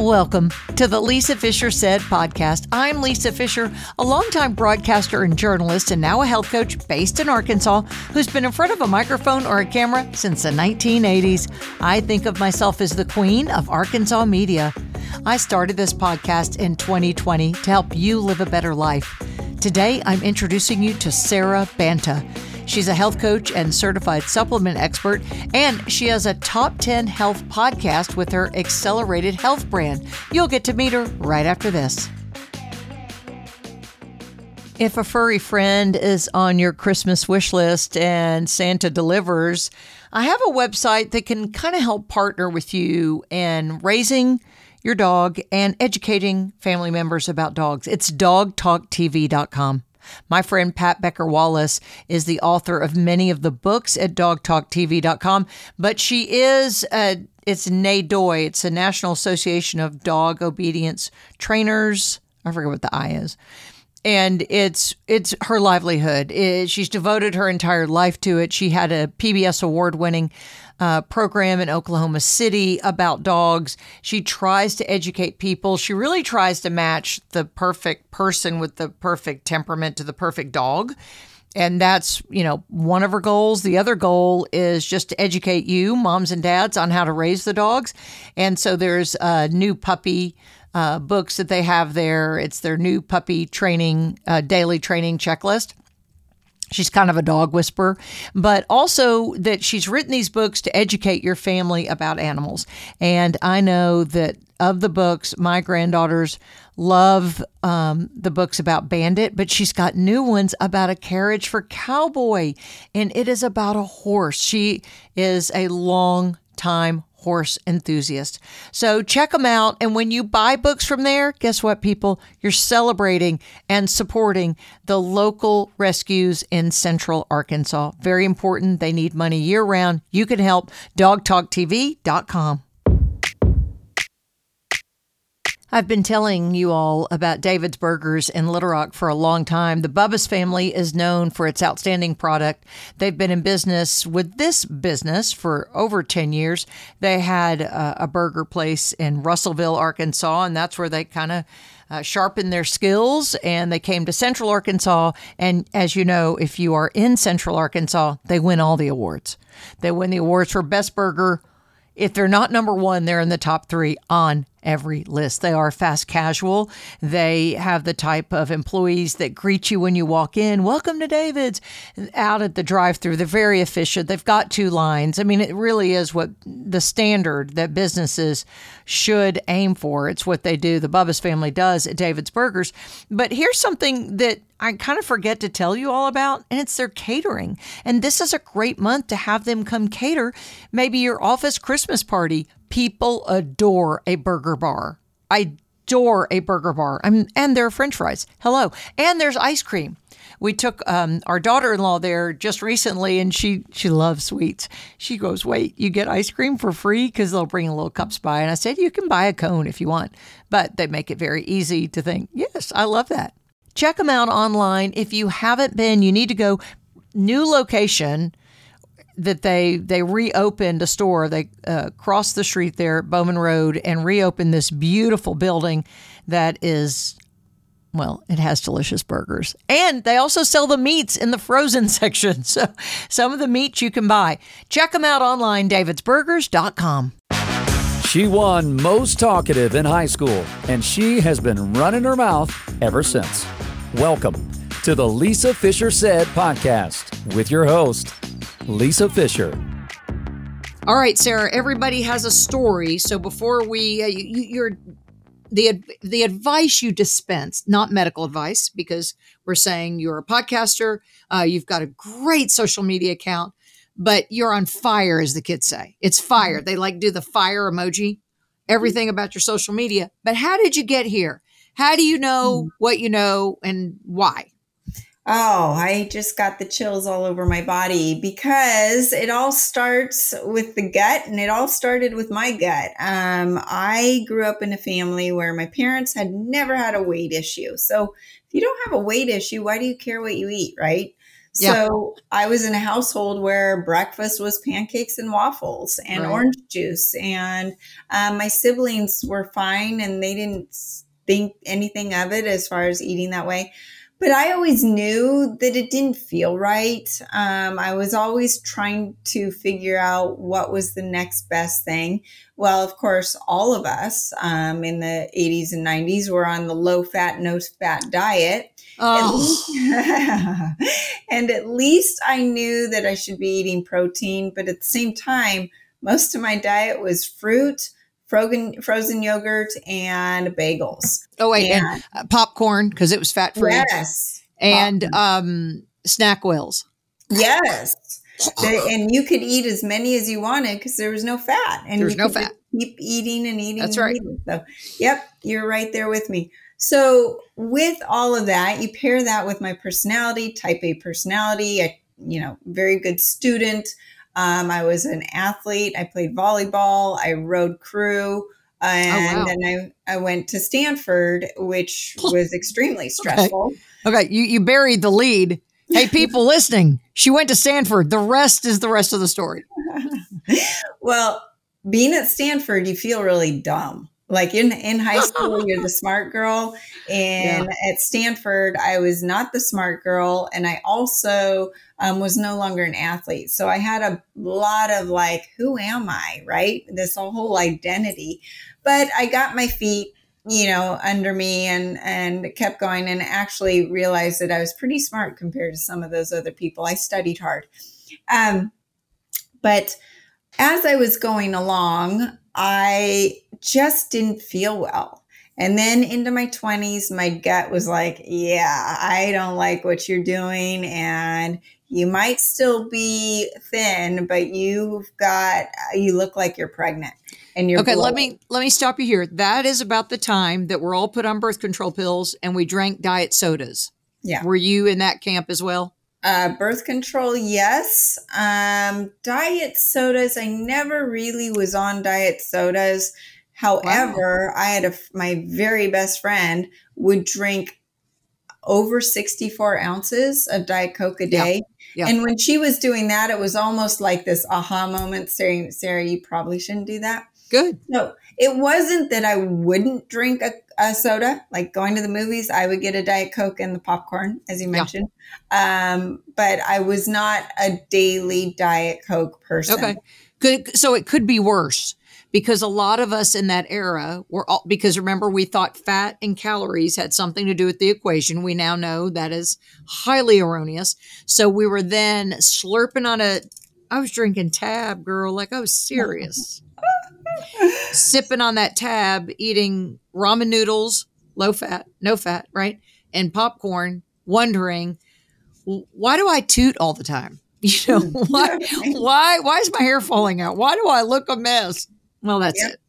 Welcome to the Lisa Fischer Said podcast. I'm Lisa Fischer, a longtime broadcaster and journalist, and now a health coach based in Arkansas who's been in front of a microphone or a camera since the 1980s. I think of myself as the queen of Arkansas media. I started this podcast in 2020 to help you live a better life. Today, I'm introducing you to Sara Banta. She's a health coach and certified supplement expert, and she has a top 10 health podcast with her Accelerated Health brand. You'll get to meet her right after this. If a furry friend is on your Christmas wish list and Santa delivers, I have a website that can kind of help partner with you in raising your dog and educating family members about dogs. It's dogtalktv.com. My friend Pat Becker Wallace is the author of many of the books at dogtalktv.com, but she is a, it's NADOI, it's a National Association of Dog Obedience Trainers. I forget what the I is. And it's it's her livelihood. It, she's devoted her entire life to it. She had a PBS award winning uh, program in Oklahoma City about dogs. She tries to educate people. She really tries to match the perfect person with the perfect temperament to the perfect dog. And that's, you know, one of her goals. The other goal is just to educate you, moms and dads, on how to raise the dogs. And so there's a new puppy uh, books that they have there. It's their new puppy training, uh, daily training checklist. She's kind of a dog whisperer, but also that she's written these books to educate your family about animals. And I know that of the books, my granddaughters love um, the books about Bandit, but she's got new ones about a carriage for Cowboy, and it is about a horse. She is a long time horse enthusiast. So check them out. And when you buy books from there, guess what, people? You're celebrating and supporting the local rescues in central Arkansas. Very important. They need money year round. You can help. DogTalkTV.com. I've been telling you all about David's Burgers in Little Rock for a long time. The Bubba's family is known for its outstanding product. They've been in business with this business for over 10 years. They had a, a burger place in Russellville, Arkansas, and that's where they kind of uh, sharpened their skills and they came to Central Arkansas. And as you know, if you are in Central Arkansas, they win all the awards. They win the awards for Best Burger. If they're not number one, they're in the top three on every list. They are fast casual. They have the type of employees that greet you when you walk in. Welcome to David's. Out at the drive through, they're very efficient. They've got two lines. I mean, it really is what the standard that businesses should aim for. It's what they do. The Bubba's family does at David's Burgers. But here's something that I kind of forget to tell you all about, and it's their catering. And this is a great month to have them come cater maybe your office Christmas party, People adore a burger bar. I adore a burger bar. I mean, and there are french fries. Hello. And there's ice cream. We took um, our daughter-in-law there just recently, and she she loves sweets. She goes, "Wait, you get ice cream for free because they'll bring little cups by." And I said, "You can buy a cone if you want, but they make it very easy to think." Yes, I love that. Check them out online. If you haven't been, you need to go. New location that they they reopened a store. They uh, crossed the street there Bowman Road and reopened this beautiful building that is. Well, it has delicious burgers. And they also sell the meats in the frozen section. So some of the meats you can buy. Check them out online, davidsburgers.com. She won most talkative in high school, and she has been running her mouth ever since. Welcome to the Lisa Fischer Said podcast with your host, Lisa Fischer. All right, Sara. Everybody has a story. So before we, uh, you, you're the the advice you dispense, not medical advice, because we're saying you're a podcaster, uh, you've got a great social media account, but you're on fire, as the kids say. It's fire. They like do the fire emoji, everything about your social media. But how did you get here? How do you know mm. what you know and why? Oh, I just got the chills all over my body because it all starts with the gut and it all started with my gut. Um, I grew up in a family where my parents had never had a weight issue. So if you don't have a weight issue, why do you care what you eat, right? So. I was in a household where breakfast was pancakes and waffles and right. orange juice. And um, my siblings were fine and they didn't think anything of it as far as eating that way. But I always knew that it didn't feel right. Um, I was always trying to figure out what was the next best thing. Well, of course, all of us um, in the 80s and 90s were on the low fat, no fat diet. Oh. and at least I knew that I should be eating protein. But at the same time, most of my diet was fruit, frozen frozen yogurt, and bagels. Oh wait, and, and uh, popcorn because it was fat free. Yes, and um, SnackWell's. Yes. and you could eat as many as you wanted because there was no fat, and there was no fat. Keep eating and eating. That's and right. Eating. So, yep, you're right there with me. So, with all of that, you pair that with my personality, type A personality, a you know, very good student. Um, I was an athlete. I played volleyball. I rode crew. And oh, wow. then I, I went to Stanford, which was extremely stressful. Okay. okay, you, you buried the lead. Hey, people listening, she went to Stanford. The rest is the rest of the story. well, being at Stanford, you feel really dumb like in in high school you're the smart girl and yeah. at stanford i was not the smart girl and i also um, was no longer an athlete so i had a lot of like who am i right this whole identity but i got my feet you know under me and and kept going and actually realized that i was pretty smart compared to some of those other people i studied hard um, but as i was going along I just didn't feel well. And then into my 20s, my gut was like, yeah, I don't like what you're doing. And you might still be thin, but you've got, you look like you're pregnant. And you're okay. Let me let me stop you here. That is about the time that we're all put on birth control pills and we drank diet sodas. Yeah. Were you in that camp as well? Uh, birth control, yes. Um, diet sodas, I never really was on diet sodas. However, wow. I had a my very best friend would drink over 64 ounces of Diet Coke a day. Yeah. Yeah. And when she was doing that, it was almost like this aha moment saying, Sara, you probably shouldn't do that. Good. No, it wasn't that I wouldn't drink a, a, soda. Like going to the movies, I would get a Diet Coke and the popcorn, as you mentioned. Yeah. Um, but I was not a daily Diet Coke person. Okay. Good. So it could be worse because a lot of us in that era were all, because remember, we thought fat and calories had something to do with the equation. We now know that is highly erroneous. So we were then slurping on a, I was drinking tab, girl, like I was serious sipping on that tab, eating ramen noodles, low fat, no fat, right? And popcorn, wondering, why do I toot all the time? You know, why, why, why is my hair falling out? Why do I look a mess? Well, that's yep. it.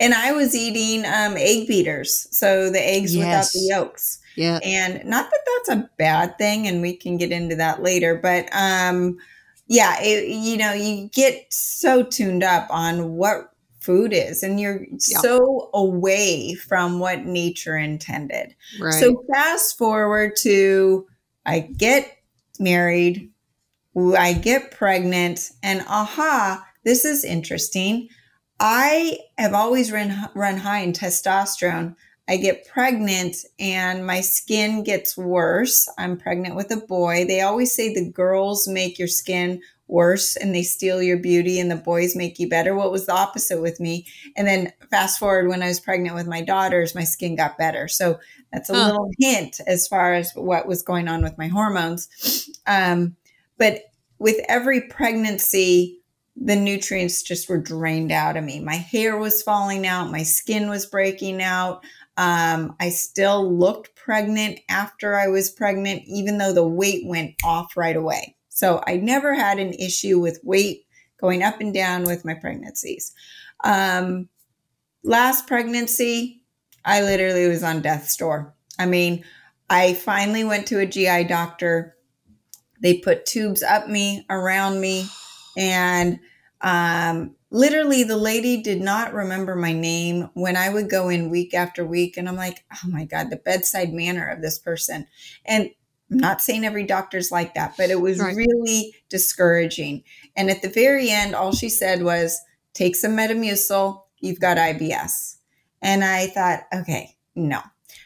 And I was eating um, egg beaters, so the eggs yes. without the yolks. Yeah. And not that that's a bad thing, and we can get into that later, but um, yeah, it, you know, you get so tuned up on what food is and you're yeah. so away from what nature intended. Right. So fast forward to I get married, I get pregnant and aha, this is interesting. I have always run run high in testosterone. I get pregnant and my skin gets worse. I'm pregnant with a boy. They always say the girls make your skin worse and they steal your beauty and the boys make you better. What was the opposite with me? And then fast forward when I was pregnant with my daughters, my skin got better. So that's a little hint as far as what was going on with my hormones. Um, but with every pregnancy, the nutrients just were drained out of me. My hair was falling out, my skin was breaking out. Um, I still looked pregnant after I was pregnant, even though the weight went off right away. So I never had an issue with weight going up and down with my pregnancies. Um, last pregnancy, I literally was on death's door. I mean, I finally went to a GI doctor. They put tubes up me, around me, and um, literally the lady did not remember my name when I would go in week after week. And I'm like, oh my God, the bedside manner of this person. And I'm not saying every doctor's like that, but it was Right. really discouraging. And at the very end, all she said was, take some Metamucil, you've got IBS. And I thought, okay, no.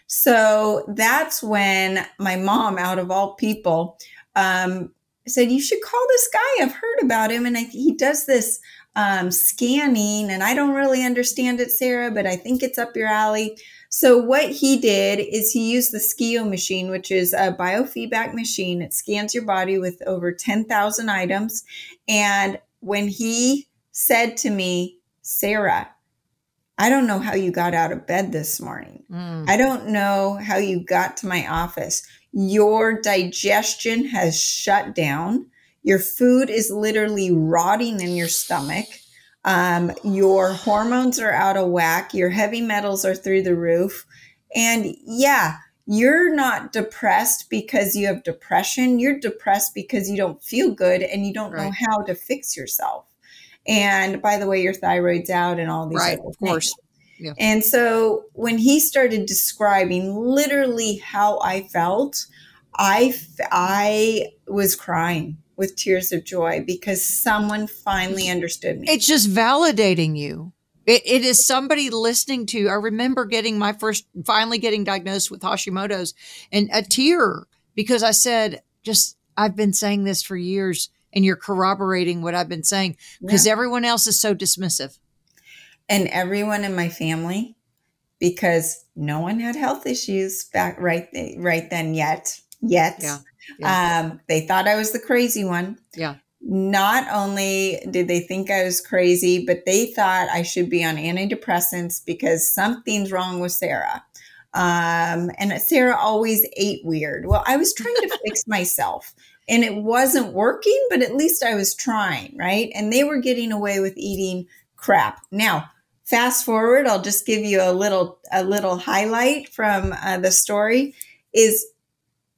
So that's when my mom, out of all people, um, said, You should call this guy. I've heard about him. And I, he does this um, scanning, and I don't really understand it, Sara, but I think it's up your alley. So what he did is he used the SCIO machine, which is a biofeedback machine. It scans your body with over 10,000 items. And when he said to me, Sara, I don't know how you got out of bed this morning. Mm. I don't know how you got to my office. Your digestion has shut down. Your food is literally rotting in your stomach. Um, your hormones are out of whack. Your heavy metals are through the roof. And yeah, you're not depressed because you have depression. You're depressed because you don't feel good and you don't know how to fix yourself. And by the way, your thyroid's out and all these Right, of course. And so when he started describing literally how I felt, I, I was crying with tears of joy because someone finally understood me. It's just validating you. It, it is somebody listening to. I remember getting my first, finally getting diagnosed with Hashimoto's, and a tear because I said, "Just I've been saying this for years, and you're corroborating what I've been saying." Because everyone else is so dismissive. And everyone in my family because no one had health issues back right th- right then yet yet. Yeah, um they thought i was the crazy one. Yeah. not only did they think i was crazy but they thought i should be on antidepressants because something's wrong with sara. Um and sara always ate weird. Well i was trying to fix myself and it wasn't working but at least i was trying right? And they were getting away with eating crap. Now fast forward i'll just give you a little a little highlight from uh, the story is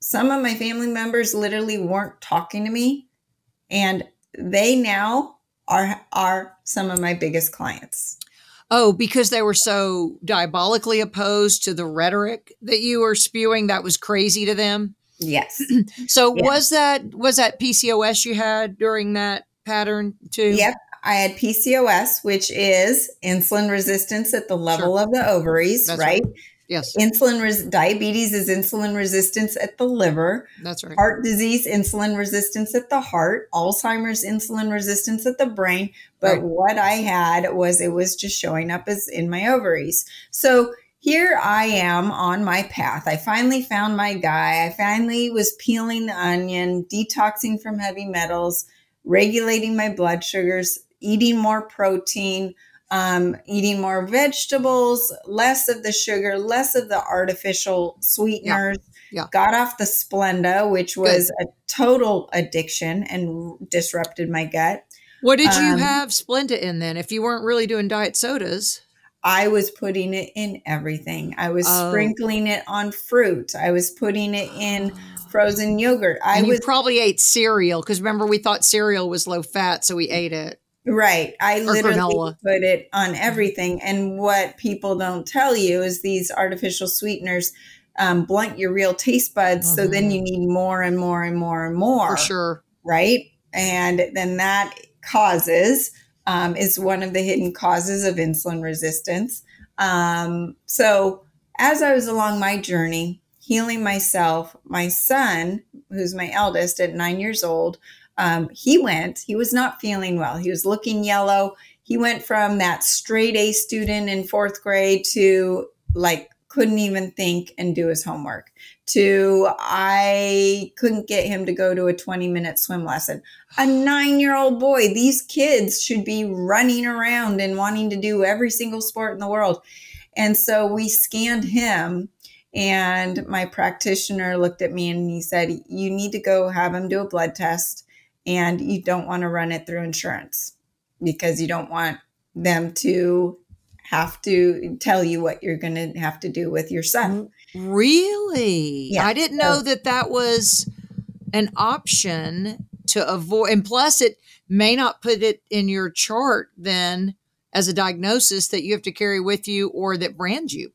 some of my family members literally weren't talking to me and they now are are some of my biggest clients Oh, because they were so diabolically opposed to the rhetoric that you were spewing. That was crazy to them. yes So Yeah. was that was that PCOS you had during that pattern too? Yep. I had PCOS, which is insulin resistance at the level of the ovaries, That's right? Yes, Insulin res- diabetes is insulin resistance at the liver, that's right. heart disease, insulin resistance at the heart, Alzheimer's, insulin resistance at the brain. But Right. what I had was it was just showing up as in my ovaries. So here I am on my path. I finally found my guy. I finally was peeling the onion, detoxing from heavy metals, regulating my blood sugars, eating more protein, um, eating more vegetables, less of the sugar, less of the artificial sweeteners. Yeah. Got off the Splenda, which was a total addiction and disrupted my gut. What did you Um, have Splenda in then? If you weren't really doing diet sodas, I was putting it in everything. I was Oh. sprinkling it on fruit. I was putting it in frozen yogurt. I and was probably ate cereal because remember we thought cereal was low fat, so we ate it. Right. I literally granola. put it on everything. And what people don't tell you is these artificial sweeteners um, blunt your real taste buds. So then Mhm. you need more and more and more and more. For sure. Right. And then that causes, um, is one of the hidden causes of insulin resistance. Um, so as I was along my journey, healing myself, my son, who's my eldest at nine years old, um, he went, he was not feeling well. He was looking yellow. He went from that straight A student in fourth grade to like couldn't even think and do his homework to I couldn't get him to go to a 20 minute swim lesson. A nine year old boy, these kids should be running around and wanting to do every single sport in the world. And so we scanned him and my practitioner looked at me and he said, You need to go have him do a blood test and you don't want to run it through insurance because you don't want them to have to tell you what you're going to have to do with your son. Really? Yeah, I didn't know that that was an option to avoid. And plus, it may not put it in your chart then as a diagnosis that you have to carry with you or that brands you.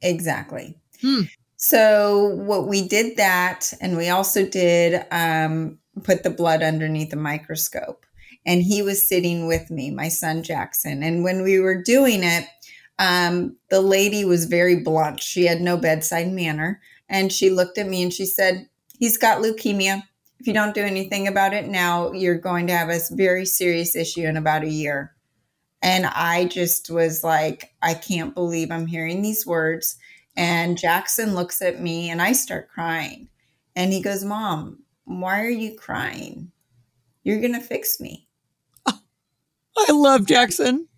Exactly. Hmm. So what we did that, and we also did um, put the blood underneath the microscope. And he was sitting with me, my son Jackson. And when we were doing it, um, the lady was very blunt. She had no bedside manner. And she looked at me and she said, He's got leukemia. If you don't do anything about it now, you're going to have a very serious issue in about a year. And I just was like, I can't believe I'm hearing these words. And Jackson looks at me and I start crying. And he goes, Mom, why are you crying? You're going to fix me. I love Jackson.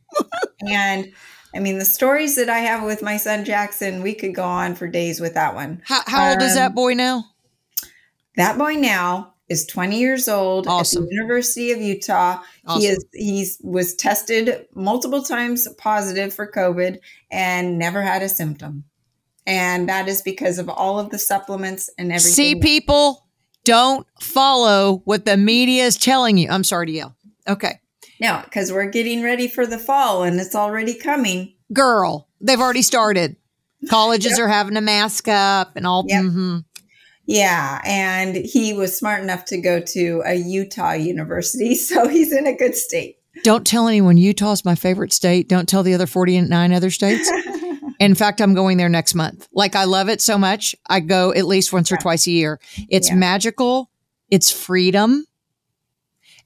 and I mean, the stories that I have with my son Jackson, we could go on for days with that one. How, how old um, is that um, boy now? That boy now is 20 years old awesome. at the University of Utah. Awesome. He is he's was tested multiple times positive for COVID and never had a symptom. And that is because of all of the supplements and everything. See people don't follow what the media is telling you. I'm sorry to yell. Okay. No, because we're getting ready for the fall and it's already coming. Girl, they've already started. Colleges yep. are having to mask up and all. Yep. Mm-hmm. Yeah. And he was smart enough to go to a Utah university. So he's in a good state. Don't tell anyone Utah's my favorite state. Don't tell the other 49 other states. In fact, I'm going there next month. Like, I love it so much. I go at least once yeah. or twice a year. It's yeah. magical, it's freedom,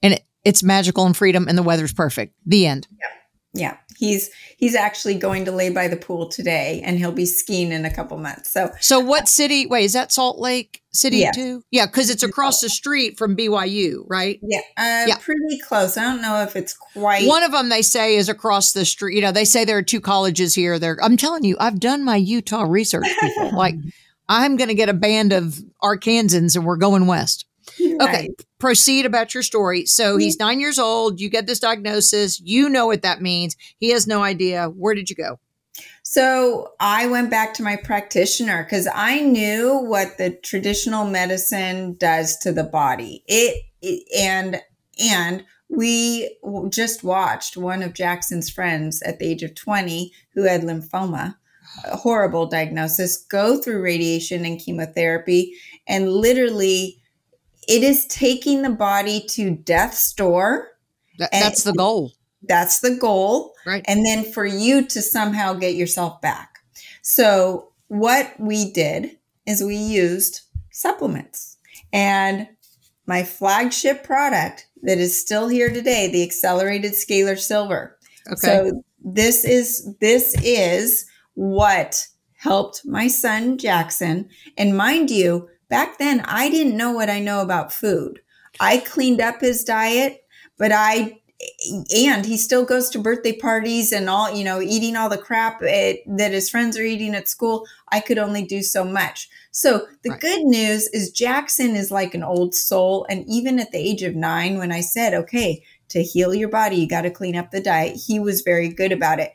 and it, it's magical and freedom, and the weather's perfect. The end. Yeah. Yeah, he's he's actually going to lay by the pool today, and he'll be skiing in a couple months. So, so what city? Wait, is that Salt Lake City yes. too? Yeah, because it's across the street from BYU, right? Yeah, uh, yeah, pretty close. I don't know if it's quite. One of them they say is across the street. You know, they say there are two colleges here. There, I'm telling you, I've done my Utah research. People like, I'm going to get a band of Arkansans, and we're going west. Right. Okay, proceed about your story. So mm-hmm. he's nine years old. You get this diagnosis. You know what that means. He has no idea. Where did you go? So I went back to my practitioner because I knew what the traditional medicine does to the body. It, it and and we just watched one of Jackson's friends at the age of 20 who had lymphoma, a horrible diagnosis, go through radiation and chemotherapy and literally it is taking the body to death's door. That, that's the goal. That's the goal. Right. And then for you to somehow get yourself back. So, what we did is we used supplements. And my flagship product that is still here today, the accelerated scalar silver. Okay. So this is this is what helped my son Jackson. And mind you, back then I didn't know what I know about food. I cleaned up his diet, but I and he still goes to birthday parties and all, you know, eating all the crap it, that his friends are eating at school. I could only do so much. So the right. good news is Jackson is like an old soul. And even at the age of nine, when I said, okay, to heal your body, you got to clean up the diet, he was very good about it.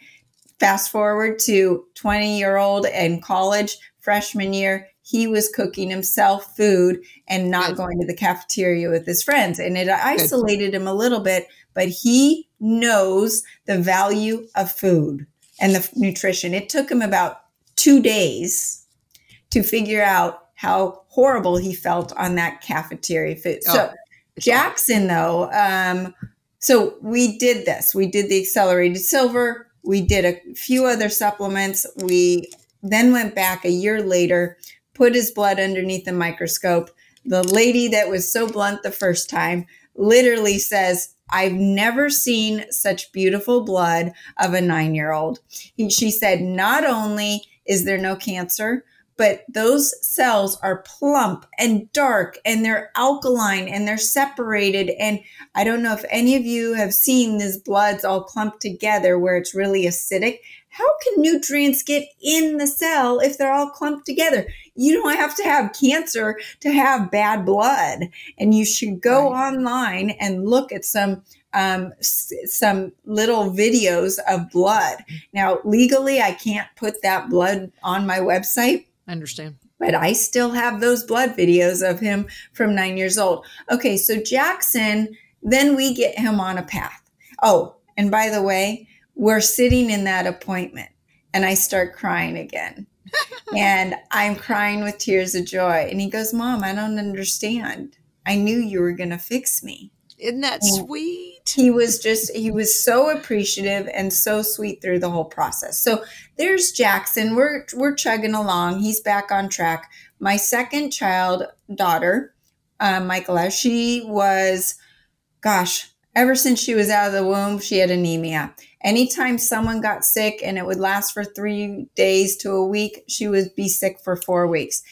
Fast forward to 20 year old and college, freshman year, he was cooking himself food and not Good. going to the cafeteria with his friends. And it isolated Good. him a little bit, but he knows the value of food and the nutrition. It took him about two days to figure out how horrible he felt on that cafeteria food. Oh, so, Jackson, though, um, so we did this. We did the accelerated silver. We did a few other supplements. We then went back a year later put his blood underneath the microscope. The lady that was so blunt the first time literally says, I've never seen such beautiful blood of a nine year old. She said, not only is there no cancer, but those cells are plump and dark and they're alkaline and they're separated. And I don't know if any of you have seen these bloods all clumped together where it's really acidic. How can nutrients get in the cell if they're all clumped together? You don't have to have cancer to have bad blood. And you should go right. online and look at some um, some little videos of blood. Now, legally, I can't put that blood on my website. I understand. But I still have those blood videos of him from nine years old. Okay, so Jackson, then we get him on a path. Oh, and by the way, we're sitting in that appointment and I start crying again. and I'm crying with tears of joy. And he goes, Mom, I don't understand. I knew you were going to fix me. Isn't that And sweet? He was just, he was so appreciative and so sweet through the whole process. So there's Jackson. We're, we're chugging along. He's back on track. My second child, daughter, uh, Michaela, she was, gosh, ever since she was out of the womb, she had anemia. Anytime someone got sick and it would last for three days to a week, she would be sick for four weeks.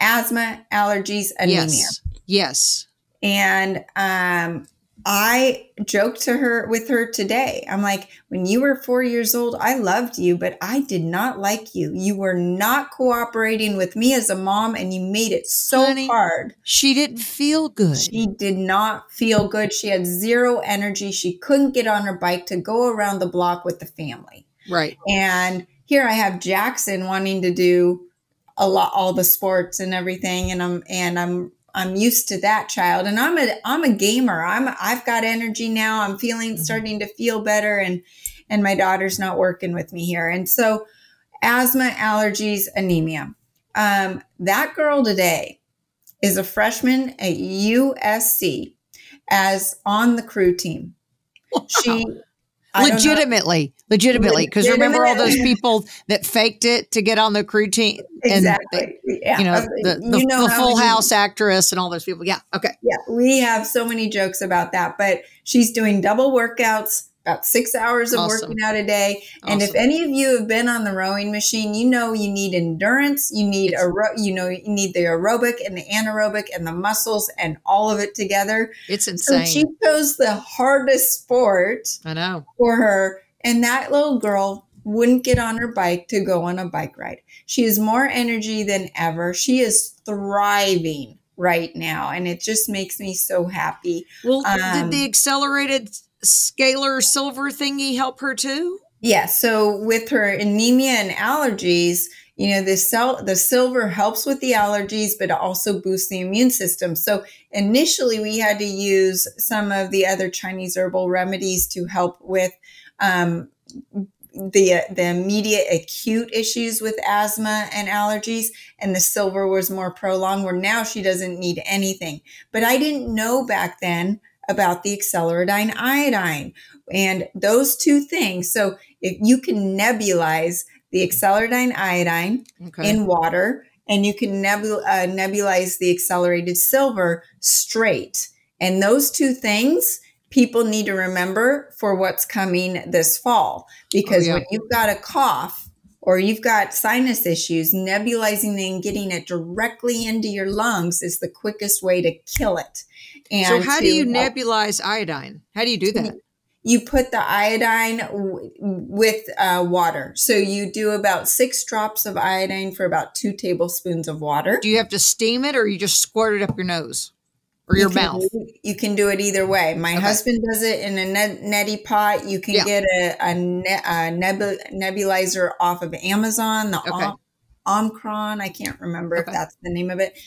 Asthma, allergies, anemia. Yes. Yes. And um, I joked to her with her today. I'm like, when you were four years old, I loved you, but I did not like you. You were not cooperating with me as a mom, and you made it so Honey. hard. She didn't feel good. She did not feel good. She had zero energy. She couldn't get on her bike to go around the block with the family. right. And here I have Jackson wanting to do a lot all the sports and everything and I'm and I'm I'm used to that child and I'm a I'm a gamer. I'm I've got energy now. I'm feeling starting to feel better and and my daughter's not working with me here. And so asthma, allergies, anemia. Um, that girl today is a freshman at USC as on the crew team. She don't know- legitimately, legitimately, because remember all those people that faked it to get on the crew team, and exactly. yeah. you know the, the, you know the Full House actress and all those people. Yeah, okay. Yeah, we have so many jokes about that, but she's doing double workouts, about six hours of Awesome. working out a day. And if any of you have been on the rowing machine, you know you need endurance, you need It's- aero- you know you need the aerobic and the anaerobic and the muscles and all of it together. It's So insane. she chose the hardest sport I know. for her, and that little girl wouldn't get on her bike to go on a bike ride. She has more energy than ever. She is thriving right now, and it just makes me so happy. Well, Um, did the accelerated scalar silver thingy help her too? Yeah, so with her anemia and allergies, you know, the cell the silver helps with the allergies, but it also boosts the immune system. So initially we had to use some of the other Chinese herbal remedies to help with um, the the immediate acute issues with asthma and allergies and the silver was more prolonged where now she doesn't need anything but i didn't know back then about the acceleradine iodine and those two things so if you can nebulize the acceleradine iodine Okay. in water and you can nebul- uh, nebulize the accelerated silver straight. And those two things people need to remember for what's coming this fall because Oh, yeah. when you've got a cough or you've got sinus issues, nebulizing and getting it directly into your lungs is the quickest way to kill it. And so how do you help- nebulize iodine? How do you do that? you put the iodine w- with uh, water. So you do about six drops of iodine for about two tablespoons of water. Do you have to steam it or you just squirt it up your nose or You your mouth? do- You can do it either way. My Okay. husband does it in a net, neti pot. You can Yeah. get a, a, ne- a nebu- nebulizer off of Amazon. The Okay. Om- Omcron, I can't remember Okay. if that's the name of it.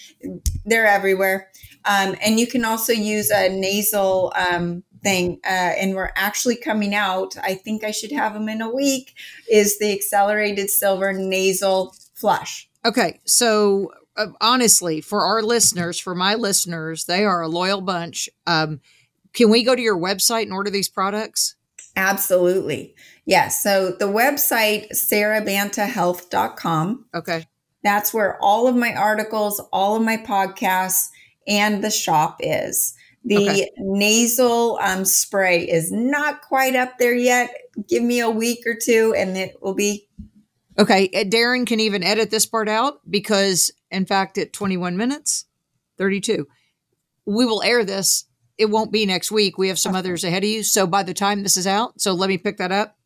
They're everywhere. Um, and you can also use a nasal um, thing. Uh, and we're actually coming out. I think I should have them in a week. Is the accelerated silver nasal flush? Okay, so uh, honestly, for our listeners, for my listeners, they are a loyal bunch. Um, can we go to your website and order these products? Absolutely. Yes. So the website, sarabantahealth.com. Okay, That's where all of my articles, all of my podcasts, and the shop is. The Okay. nasal um, spray is not quite up there yet. Give me a week or two and it will be. okay. uh, Darren can even edit this part out because, in fact, at 21 minutes, 32, we will air this. It won't be next week. We have some others ahead of you. So by the time this is out, so let me pick that up.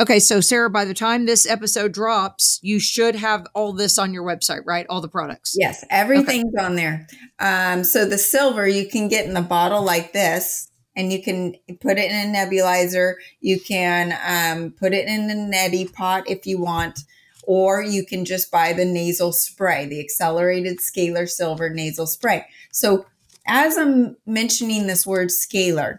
Okay, so Sara, by the time this episode drops, you should have all this on your website, right? All the products. Yes, everything's on there. Um, so the silver you can get in the bottle like this. And you can put it in a nebulizer. You can um, put it in a neti pot if you want, or you can just buy the nasal spray, the accelerated scalar silver nasal spray. So, as I'm mentioning this word scalar,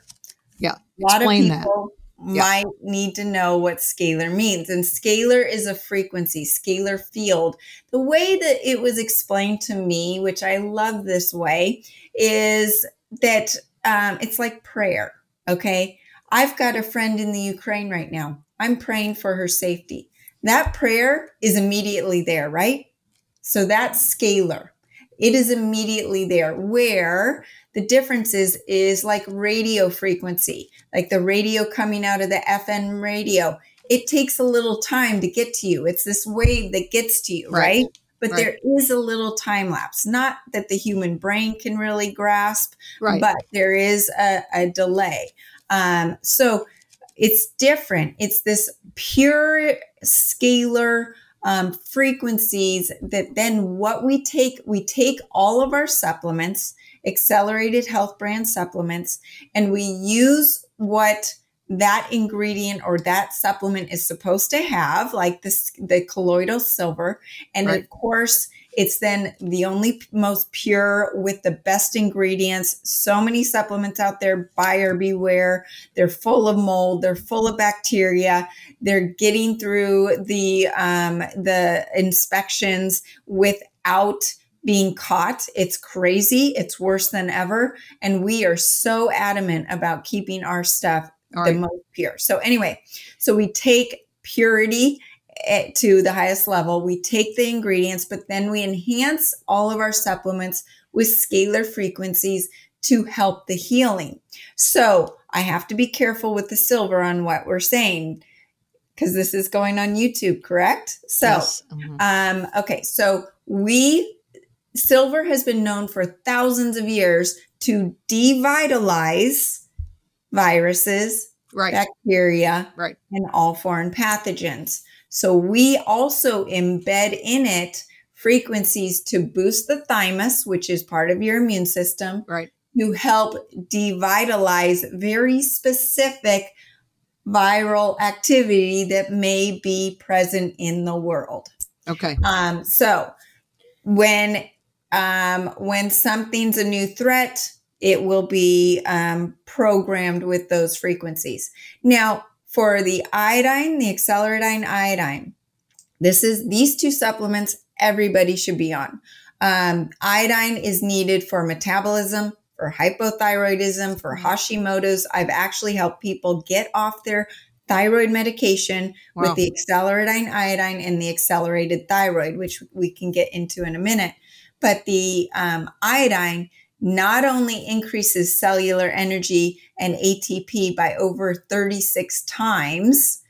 Yeah, a lot explain of people, a yeah. might need to know what scalar means. And scalar is a frequency, scalar field. The way that it was explained to me, which I love this way, is that um, it's like prayer. Okay. I've got a friend in the Ukraine right now. I'm praying for her safety. That prayer is immediately there, right? So that's scalar. It is immediately there. Where the difference is, is like radio frequency, like the radio coming out of the FM radio. It takes a little time to get to you. It's this wave that gets to you, right? right? But right. there is a little time lapse. Not that the human brain can really grasp, right. but there is a, a delay. Um, so it's different. It's this pure scalar um, frequencies that then what we take, we take all of our supplements, accelerated health brand supplements, and we use what that ingredient or that supplement is supposed to have, like this, the colloidal silver. And right. of course, it's then the only most pure with the best ingredients. So many supplements out there, buyer beware. They're full of mold. They're full of bacteria. They're getting through the um, the inspections without being caught. It's crazy. It's worse than ever. And we are so adamant about keeping our stuff the most pure. So anyway, so we take purity to the highest level. We take the ingredients, but then we enhance all of our supplements with scalar frequencies to help the healing. So I have to be careful with the silver on what we're saying because this is going on YouTube, correct? So, yes. mm-hmm. um, okay, so we silver has been known for thousands of years to devitalize viruses, right. bacteria, right. and all foreign pathogens. So we also embed in it frequencies to boost the thymus, which is part of your immune system, right? To help devitalize very specific viral activity that may be present in the world. Okay. Um, so when um, when something's a new threat, it will be um, programmed with those frequencies. Now, for the iodine, the acceleradine iodine. This is these two supplements everybody should be on. Um, iodine is needed for metabolism, for hypothyroidism, for Hashimoto's. I've actually helped people get off their thyroid medication wow. with the acceleradine iodine and the accelerated thyroid, which we can get into in a minute. But the um, iodine not only increases cellular energy and ATP by over 36 times,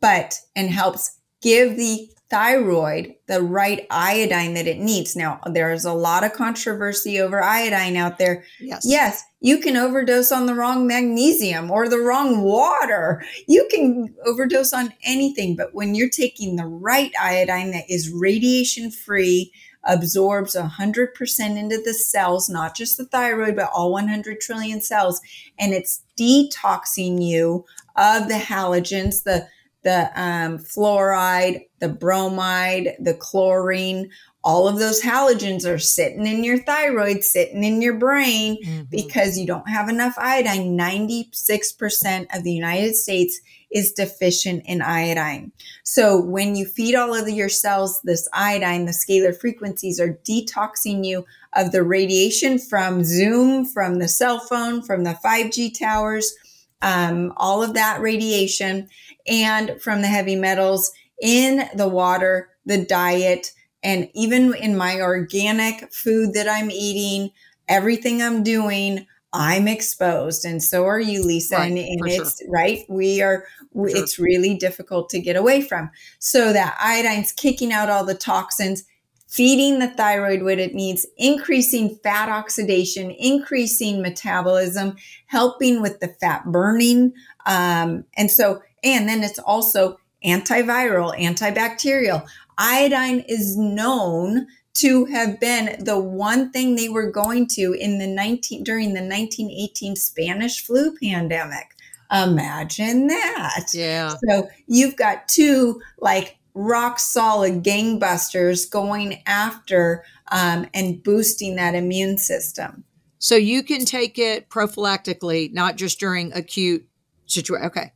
but and helps give the thyroid the right iodine that it needs. Now, there's a lot of controversy over iodine out there. Yes. Yes, you can overdose on the wrong magnesium or the wrong water. You can overdose on anything, but when you're taking the right iodine that is radiation free, absorbs 100% into the cells, not just the thyroid, but all 100 trillion cells. And it's detoxing you of the halogens, the the um, fluoride, the bromide, the chlorine, all of those halogens are sitting in your thyroid, sitting in your brain mm-hmm. because you don't have enough iodine. 96% of the United States is deficient in iodine. So when you feed all of your cells this iodine, the scalar frequencies are detoxing you of the radiation from Zoom, from the cell phone, from the 5G towers, um, all of that radiation, and from the heavy metals in the water, the diet, and even in my organic food that I'm eating, everything I'm doing, I'm exposed, and so are you, Lisa. Right, and, and it's sure. right. We are. Sure. It's really difficult to get away from. So that iodine's kicking out all the toxins, feeding the thyroid what it needs, increasing fat oxidation, increasing metabolism, helping with the fat burning, um, and so and then it's also antiviral, antibacterial. Iodine is known to have been the one thing they were going to in the 19 during the 1918 Spanish flu pandemic. Imagine that. Yeah. So you've got two like rock solid gangbusters going after um, and boosting that immune system. So you can take it prophylactically, not just during acute situation. Okay.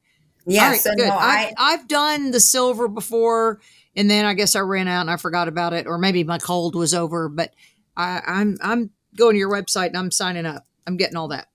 Yes. right, so good. no, I, I've done the silver before, and then I guess I ran out and I forgot about it, or maybe my cold was over. But I, I'm I'm going to your website and I'm signing up. I'm getting all that.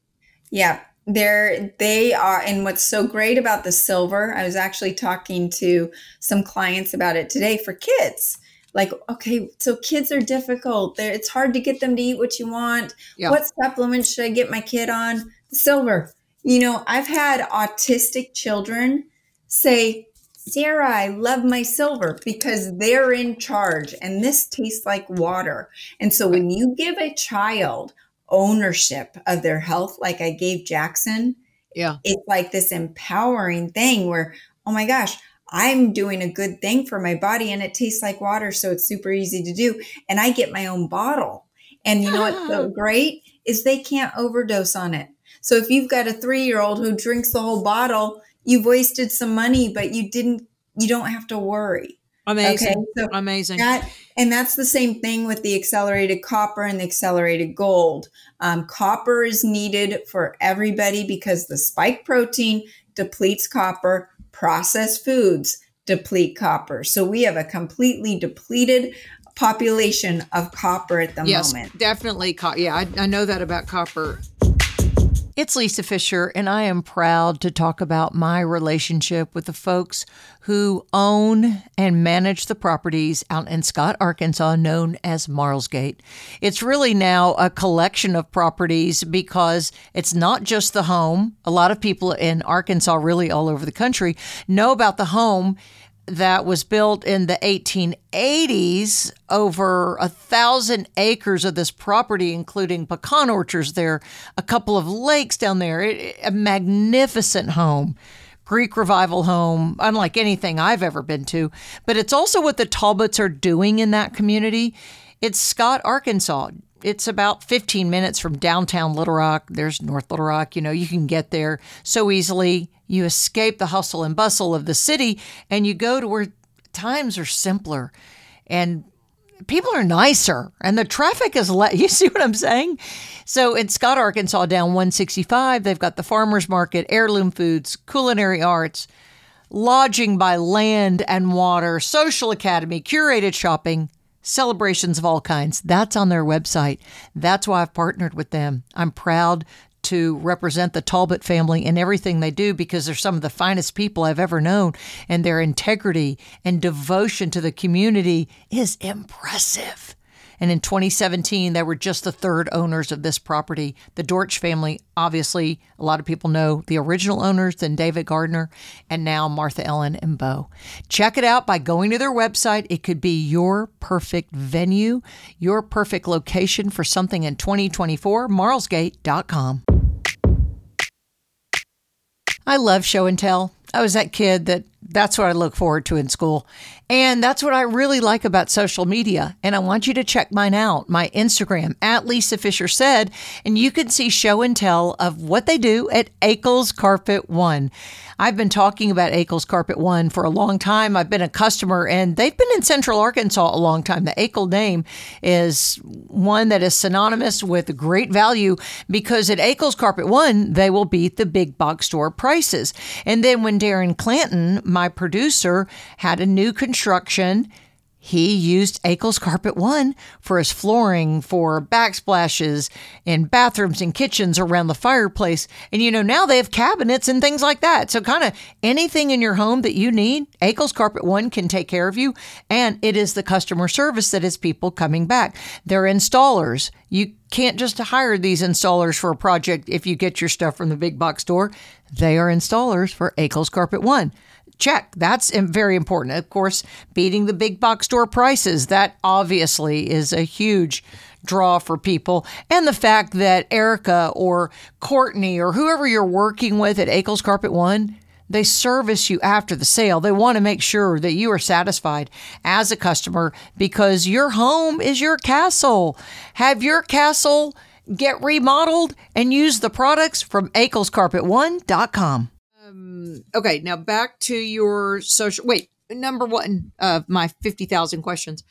Yeah, they're they are and what's so great about the silver, I was actually talking to some clients about it today for kids. Like, okay, so kids are difficult. They're, it's hard to get them to eat what you want. Yeah. What supplements should I get my kid on? The silver. You know, I've had autistic children say, Sara, I love my silver because they're in charge and this tastes like water. And so when you give a child ownership of their health, like I gave Jackson, Yeah. it's like this empowering thing where, oh my gosh, I'm doing a good thing for my body and it tastes like water. So it's super easy to do. And I get my own bottle. And you know what's so great is they can't overdose on it. So if you've got a three year old who drinks the whole bottle, you've wasted some money, but you didn't, you don't have to worry. Amazing. Okay. So Amazing. that and that's the same thing with the accelerated copper and the accelerated gold. Um, copper is needed for everybody because the spike protein depletes copper. Processed foods deplete copper. So we have a completely depleted population of copper at the yes, moment. definitely. Co- yeah, I, I know that about copper. It's Lisa Fischer, and I am proud to talk about my relationship with the folks who own and manage the properties out in Scott, Arkansas, known as Marlsgate. It's really now a collection of properties because it's not just the home. A lot of people in Arkansas, really all over the country, know about the home that was built in the 1880s over a thousand acres of this property including pecan orchards there a couple of lakes down there it, a magnificent home greek revival home unlike anything i've ever been to. But it's also what the talbots are doing in that community. It's scott arkansas it's about 15 minutes from downtown Little Rock. There's North Little Rock. You know, you can get there so easily. You escape the hustle and bustle of the city and you go to where times are simpler and people are nicer and the traffic is less. You see what I'm saying? So in Scott, Arkansas, down 165, they've got the farmers market, heirloom foods, culinary arts, lodging by land and water, social academy, curated shopping, celebrations of all kinds. That's on their website. That's why I've partnered with them. I'm proud to represent the Talbot family in everything they do because they're some of the finest people I've ever known, and their integrity and devotion to the community is impressive. And in 2017, they were just the third owners of this property. The Dortch family, obviously, a lot of people know the original owners, then David Gardner, and now Martha Ellen and Bo. Check it out by going to their website. It could be your perfect venue, your perfect location for something in 2024, marlsgate.com. I love show and tell. I was that kid that that's what I look forward to in school. And that's what I really like about social media. And I want you to check mine out, my Instagram at Lisa Fischer said, and you can see show and tell of what they do at Akel's Carpet One. I've been talking about Akel's Carpet One for a long time. I've been a customer and they've been in Central Arkansas a long time. The Akel name is one that is synonymous with great value because at Akel's Carpet One, they will beat the big box store prices. And then when Darren Clanton, my producer, had a new construction. He used Akel's Carpet One for his flooring, for backsplashes in bathrooms and kitchens around the fireplace. And you know, now they have cabinets and things like that. So, kind of anything in your home that you need, Akel's Carpet One can take care of you. And it is the customer service that is people coming back. They're installers. You can't just hire these installers for a project if you get your stuff from the big box store. They are installers for Akel's Carpet One check. That's very important. Of course, beating the big box store prices, that obviously is a huge draw for people. And the fact that Erica or Courtney or whoever you're working with at Akel's Carpet One, they service you after the sale. They want to make sure that you are satisfied as a customer because your home is your castle. Have your castle get remodeled and use the products from akelscarpet1.com. Um, okay, now back to your social. Wait, number one of my 50,000 questions.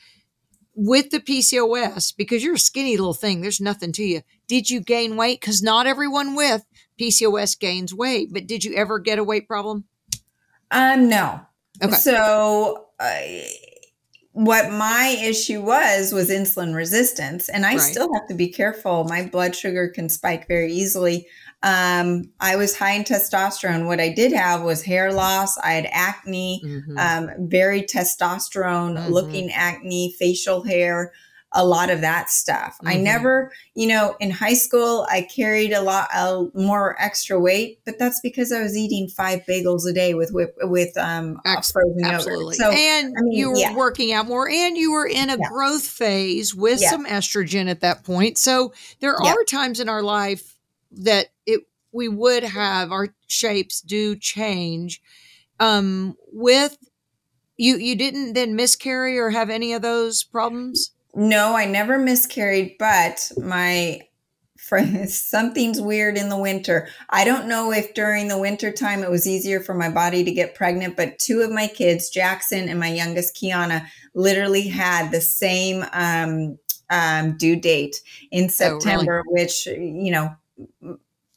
With the PCOS, because you're a skinny little thing, there's nothing to you. Did you gain weight? Because not everyone with PCOS gains weight, but did you ever get a weight problem? Um, no. Okay. So, uh, what my issue was was insulin resistance, and I Right. still have to be careful. My blood sugar can spike very easily. Um, I was high in testosterone. What I did have was hair loss. I had acne, Mhm. um, very testosterone Mhm. looking acne, facial hair, a lot of that stuff. I Mhm. never, you know, in high school, I carried a lot uh, more extra weight, but that's because I was eating five bagels a day with whip, with um Ex- frozen yogurt. Absolutely. So and I mean, you were yeah. working out more and you were in a Yeah. growth phase with Yeah. some estrogen at that point. So there are times in our life that it we would have our shapes do change. Um with you you didn't then miscarry or have any of those problems? no, I never miscarried, but my friend, something's weird in the winter. I don't know if during the winter time it was easier for my body to get pregnant, but two of my kids, Jackson and my youngest Kiana, literally had the same um, um, due date in Oh, really? September, which you know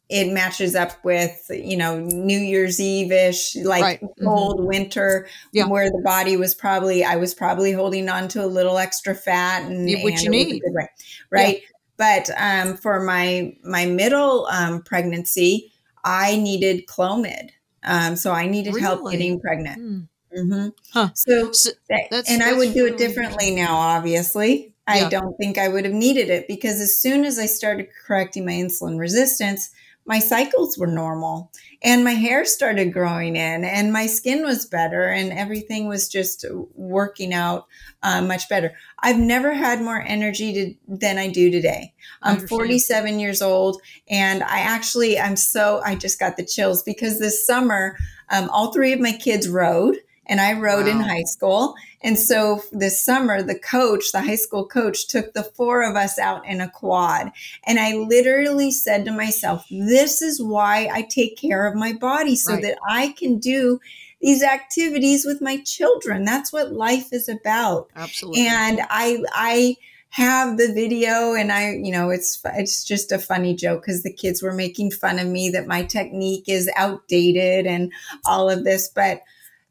it matches up with you know New Year's Eve ish, like Right. Mhm. cold winter, Yeah. where the body was probably I was probably holding on to a little extra fat and what you it was a need. way, right? But um, for my my middle um, pregnancy, I needed Clomid, um, so I needed help getting pregnant. Hmm. hmm Huh. So, So that- and I would do it differently now. Obviously, I Yeah. don't think I would have needed it because as soon as I started correcting my insulin resistance, my cycles were normal, and my hair started growing in, and my skin was better, and everything was just working out uh, much better. I've never had more energy to, than I do today. I I'm 47 years old, and I actually I'm so I just got the chills because this summer, um, all three of my kids rode, and I rode in high school. And so this summer, the coach, the high school coach, took the four of us out in a quad, and I literally said to myself, "This is why I take care of my body so Right. that I can do." These activities with my children. That's what life is about Absolutely. and i i have the video and i you know it's it's just a funny joke because the kids were making fun of me that my technique is outdated and all of this but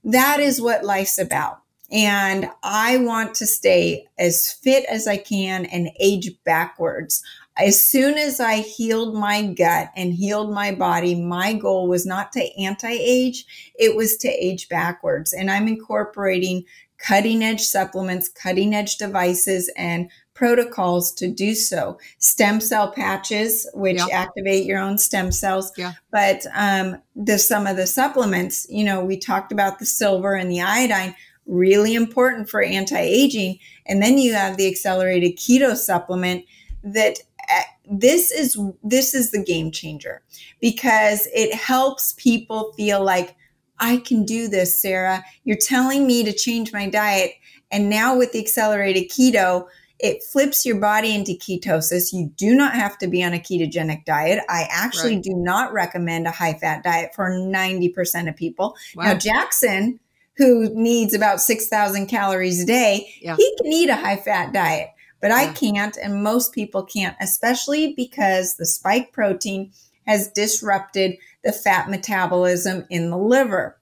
that is what life's about and i want to stay as fit as i can and age backwards as soon as I healed my gut and healed my body, my goal was not to anti age, it was to age backwards. And I'm incorporating cutting edge supplements, cutting edge devices, and protocols to do so. Stem cell patches, which Yeah. activate your own stem cells. Yeah. But um, the some of the supplements, you know, we talked about the silver and the iodine, really important for anti-aging. And then you have the accelerated keto supplement that uh, this is this is the game changer because it helps people feel like I can do this, Sara. You're telling me to change my diet. And now with the accelerated keto, it flips your body into ketosis. You do not have to be on a ketogenic diet. I actually Right. do not recommend a high fat diet for 90% of people. Wow. Now, Jackson, who needs about 6,000 calories a day, Yeah. he can eat a high fat diet, but I can't, and most people can't, especially because the spike protein has disrupted the fat metabolism in the liver.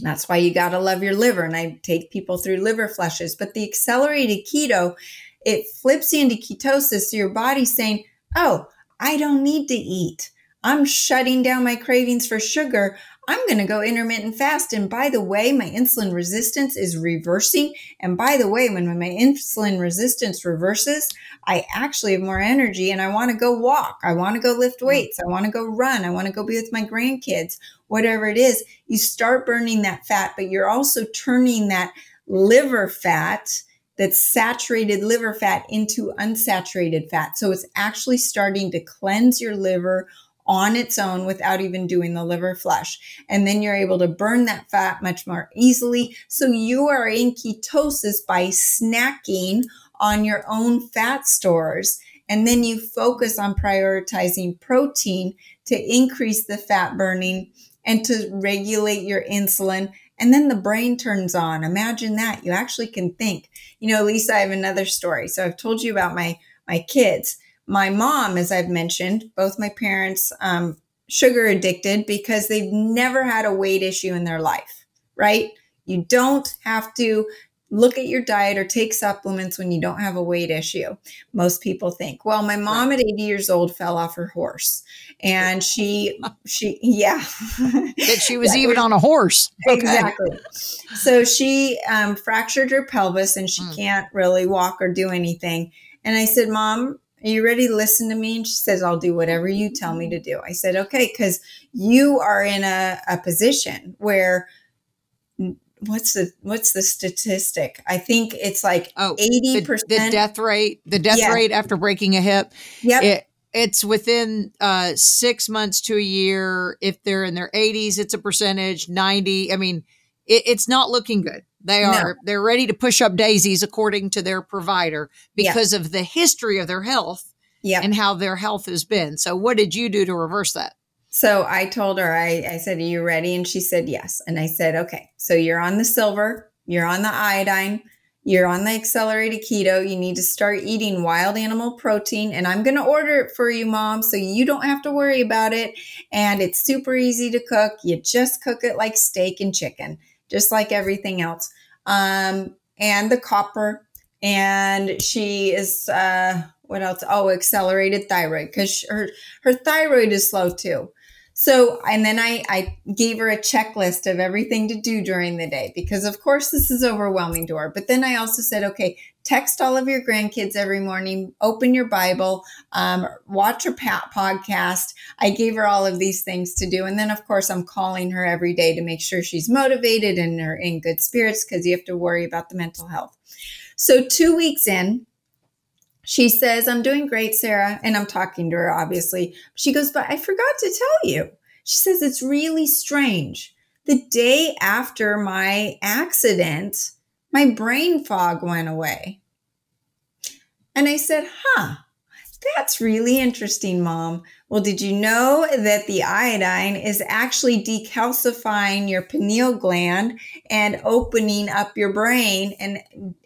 That's why you got to love your liver. And I take people through liver flushes. But the accelerated keto, it flips you into ketosis. So your body's saying, oh, I don't need to eat. I'm shutting down my cravings for sugar. I'm going to go intermittent fast. And by the way, my insulin resistance is reversing. And by the way, when my insulin resistance reverses, I actually have more energy and I want to go walk. I want to go lift weights. I want to go run. I want to go be with my grandkids, whatever it is. You start burning that fat, but you're also turning that liver fat, that's saturated liver fat, into unsaturated fat. So it's actually starting to cleanse your liver on its own without even doing the liver flush. And then you're able to burn that fat much more easily. So you are in ketosis by snacking on your own fat stores. And then you focus on prioritizing protein to increase the fat burning and to regulate your insulin. And then the brain turns on. Imagine that. You actually can think. You know, Lisa, I have another story. So I've told you about my my kids. My mom, as I've mentioned, both my parents um, sugar addicted because they've never had a weight issue in their life. right? You don't have to look at your diet or take supplements when you don't have a weight issue. Most people think, well, my mom right. at 80 years old fell off her horse and she, she, yeah. that she was even on a horse. Okay. Exactly. So she um, fractured her pelvis and she mm. can't really walk or do anything. And I said, Mom, are you ready to listen to me? And she says, I'll do whatever you tell me to do. I said, okay, because you are in a, a position where what's the what's the statistic? I think it's like oh, eighty oh, percent the, death rate. The death yeah. rate after breaking a hip. Yep. It, it's within uh, six months to a year. If they're in their 80s, it's a percentage. 90. I mean, it, it's not looking good. They are no. they're ready to push up daisies according to their provider because of the history of their health yep. and how their health has been. So, what did you do to reverse that? So I told her, I, I said, Are you ready? And she said, Yes. And I said, Okay, so you're on the silver, you're on the iodine, you're on the accelerated keto. You need to start eating wild animal protein. And I'm going to order it for you, mom, so you don't have to worry about it. And it's super easy to cook. You just cook it like steak and chicken, just like everything else. Um, and the copper. And she is, uh, what else? Oh, accelerated thyroid because her, her thyroid is slow too. So, and then I, I gave her a checklist of everything to do during the day because, of course, this is overwhelming to her. But then I also said, okay, text all of your grandkids every morning, open your Bible, um, watch her podcast. I gave her all of these things to do. And then, of course, I'm calling her every day to make sure she's motivated and in good spirits because you have to worry about the mental health. So, two weeks in, she says, I'm doing great, Sara. And I'm talking to her, obviously. She goes, But I forgot to tell you. She says, It's really strange. The day after my accident, my brain fog went away. And I said, Huh, that's really interesting, mom. Well, did you know that the iodine is actually decalcifying your pineal gland and opening up your brain? And,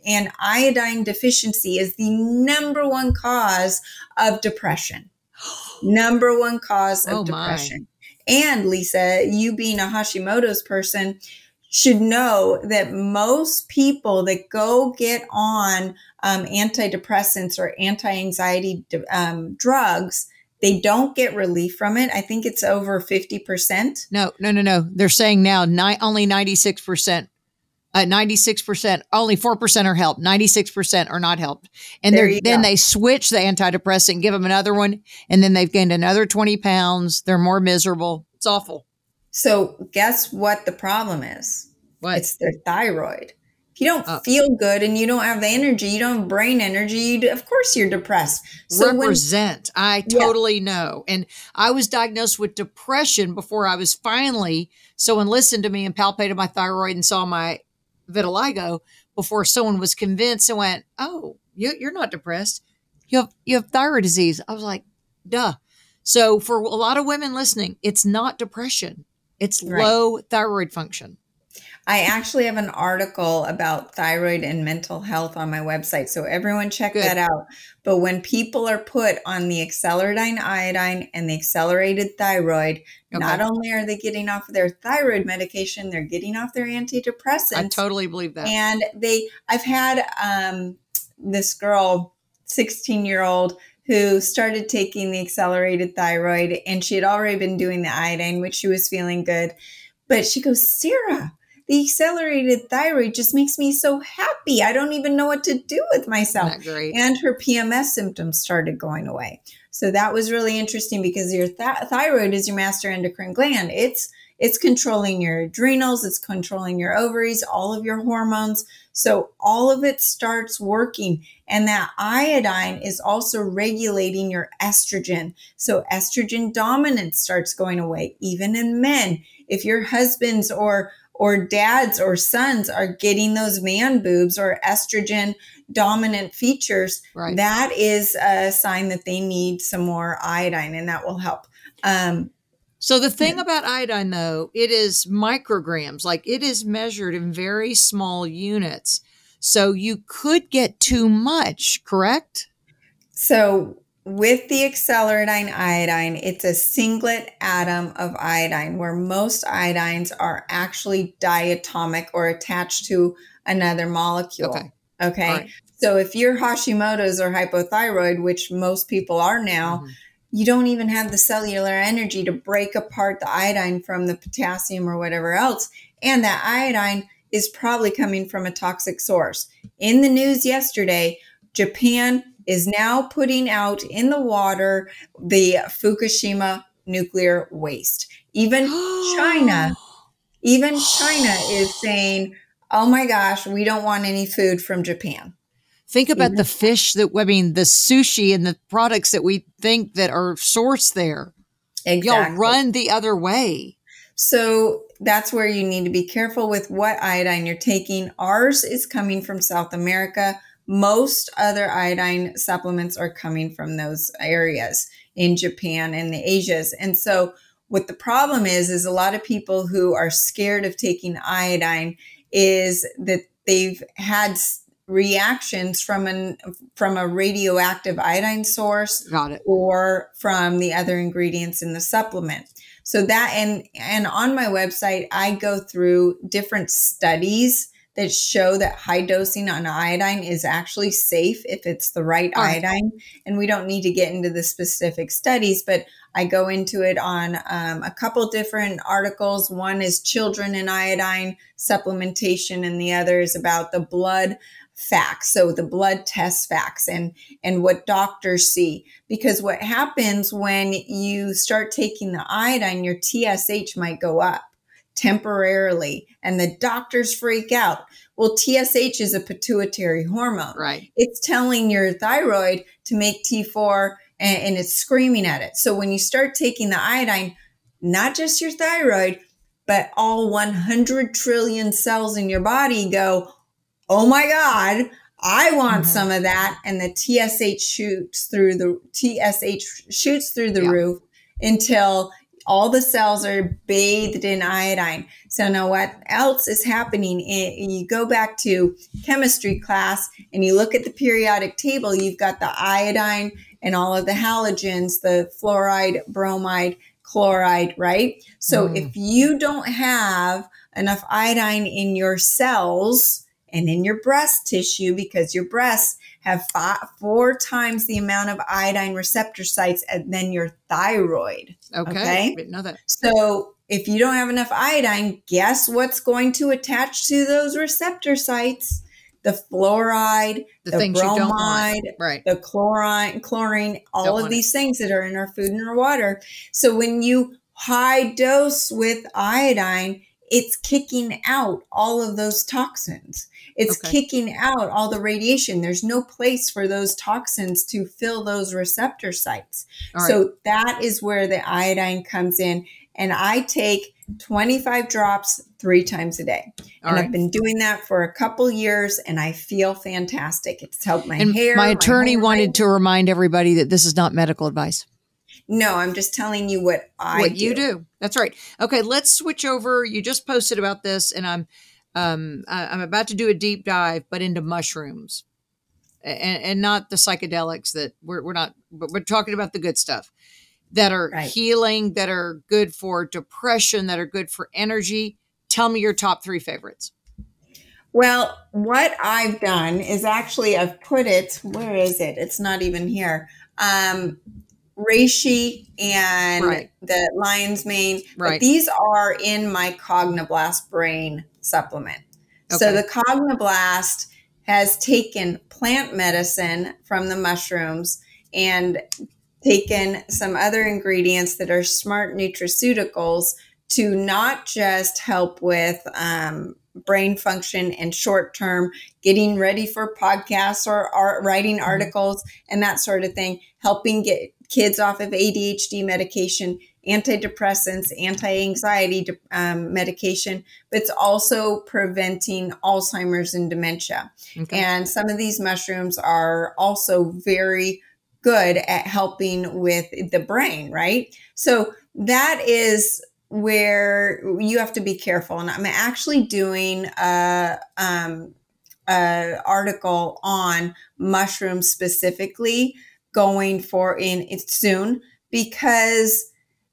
and iodine deficiency is the number one cause of depression. number one cause of oh depression. And Lisa, you being a Hashimoto's person, should know that most people that go get on um, antidepressants or anti-anxiety um, drugs they don't get relief from it. I think it's over 50% no no no no. They're saying now ni- only 96% uh, 96% only 4% are helped. 96% are not helped. And then go. they switch the antidepressant give them another one and then they've gained another 20 pounds. They're more miserable. It's awful. So guess what the problem is? What? it's their thyroid you don't uh, feel good and you don't have the energy, you don't have brain energy, you, of course you're depressed. So represent. When, I totally yeah. know. And I was diagnosed with depression before I was finally, someone listened to me and palpated my thyroid and saw my vitiligo before someone was convinced and went, oh, you, you're not depressed. You have, you have thyroid disease. I was like, duh. So for a lot of women listening, it's not depression. It's right. low thyroid function. I actually have an article about thyroid and mental health on my website. So everyone check Good. that out. But when people are put on the acceleradine iodine and the accelerated thyroid, okay. not only are they getting off their thyroid medication, they're getting off their antidepressants. I totally believe that. And they, I've had um, this girl, 16 year old, who started taking the accelerated thyroid and she had already been doing the iodine, which she was feeling good. But she goes, Sara, the accelerated thyroid just makes me so happy. I don't even know what to do with myself. And her PMS symptoms started going away. So that was really interesting because your th- thyroid is your master endocrine gland. It's it's controlling your adrenals, it's controlling your ovaries, all of your hormones. So all of it starts working. And that iodine is also regulating your estrogen. So estrogen dominance starts going away, even in men. If your husband's or or dads or sons are getting those man boobs or estrogen dominant features, right. that is a sign that they need some more iodine and that will help. Um, so the thing yeah. about iodine though, it is micrograms, like it is measured in very small units. So you could get too much, correct? So with the acceleradine iodine, it's a singlet atom of iodine, where most iodines are actually diatomic or attached to another molecule. Okay. Okay. Right. So if you're Hashimoto's or hypothyroid, which most people are now, Mhm. you don't even have the cellular energy to break apart the iodine from the potassium or whatever else. And that iodine is probably coming from a toxic source. In the news yesterday, Japan is now putting out in the water the Fukushima nuclear waste. Even China, even China is saying, oh my gosh, we don't want any food from Japan. Think about Mhm. the fish that I mean, the sushi and the products that we think that are sourced there. Y'all run the other way. So that's where you need to be careful with what iodine you're taking. Ours is coming from South America. Most other iodine supplements are coming from those areas in Japan and the Asias. And so what the problem is is a lot of people who are scared of taking iodine is that they've had reactions from an from a radioactive iodine source Got it. or from the other ingredients in the supplement. So that and and on my website I go through different studies that show that high dosing on iodine is actually safe if it's the right right. iodine. And we don't need to get into the specific studies, but I go into it on um, a couple different articles. One is children and iodine supplementation, and the other is about the blood facts so the blood test facts and and what doctors see because what happens when you start taking the iodine your tsh might go up temporarily and the doctors freak out well tsh is a pituitary hormone Right. it's telling your thyroid to make T4 and, and it's screaming at it. So when you start taking the iodine, not just your thyroid, but all 100 trillion cells in your body go, oh my God, I want Mhm. some of that. And the TSH shoots through the TSH shoots through the Yeah. roof until all the cells are bathed in iodine. So now what else is happening? I- You go back to chemistry class and you look at the periodic table, you've got the iodine and all of the halogens, the fluoride, bromide, chloride, right? So Mm. if you don't have enough iodine in your cells and in your breast tissue, because your breasts have five, four times the amount of iodine receptor sites than your thyroid. Okay. Okay. Didn't know that. So if you don't have enough iodine, guess what's going to attach to those receptor sites? The fluoride, The, the, things you don't bromide. Right. the chlorine, chlorine, all of these things that are in our food and our water. So when you high dose with iodine, it's kicking out all of those toxins. It's Okay. kicking out all the radiation. There's no place for those toxins to fill those receptor sites. Right. So that is where the iodine comes in. And I take 25 drops three times a day. All and right. I've been doing that for a couple years and I feel fantastic. It's helped my and hair. my attorney hair wanted to remind everybody that this is not medical advice. No, I'm just telling you what I what you do. That's right. Okay, let's switch over. You just posted about this, and I'm um I- I'm about to do a deep dive, but into mushrooms, and and not the psychedelics that we're we're not. But we're talking about the good stuff that are Right. healing, that are good for depression, that are good for energy. Tell me your top three favorites. Well, what I've done is actually I've put it, where is it? It's not even here. Um reishi and Right. the lion's mane. Right. But these are in my Cogniblast brain supplement. So the Cogniblast has taken plant medicine from the mushrooms and taken some other ingredients that are smart nutraceuticals to not just help with um, brain function and short term getting ready for podcasts or art, writing articles and that sort of thing, helping get kids off of ADHD medication, antidepressants, anti anxiety um, medication, but it's also preventing Alzheimer's and dementia. Okay. And some of these mushrooms are also very good at helping with the brain, right? So that is where you have to be careful. And I'm actually doing a, um, a article on mushrooms specifically going for in it soon because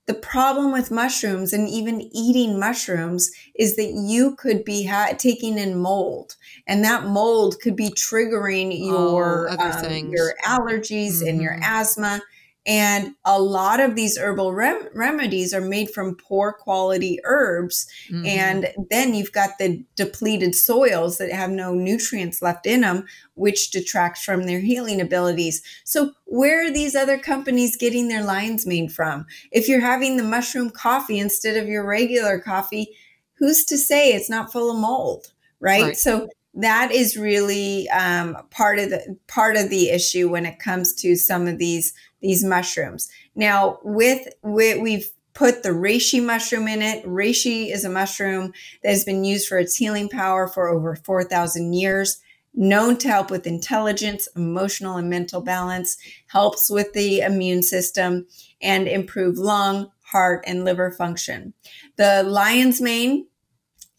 the problem with mushrooms and even eating mushrooms is that you could be ha- taking in mold and that mold could be triggering your oh, um, your allergies mm-hmm. and your mm-hmm. asthma and a lot of these herbal rem- remedies are made from poor quality herbs. Mm-hmm. And then you've got the depleted soils that have no nutrients left in them, which detracts from their healing abilities. So, where are these other companies getting their lines made from? If you're having the mushroom coffee instead of your regular coffee, who's to say it's not full of mold? right. right. So, that is really um, part of the part of the issue when it comes to some of these these mushrooms. Now, with, with we've put the reishi mushroom in it. Reishi is a mushroom that has been used for its healing power for over 4,000 years, known to help with intelligence, emotional and mental balance, helps with the immune system, and improve lung, heart, and liver function. The lion's mane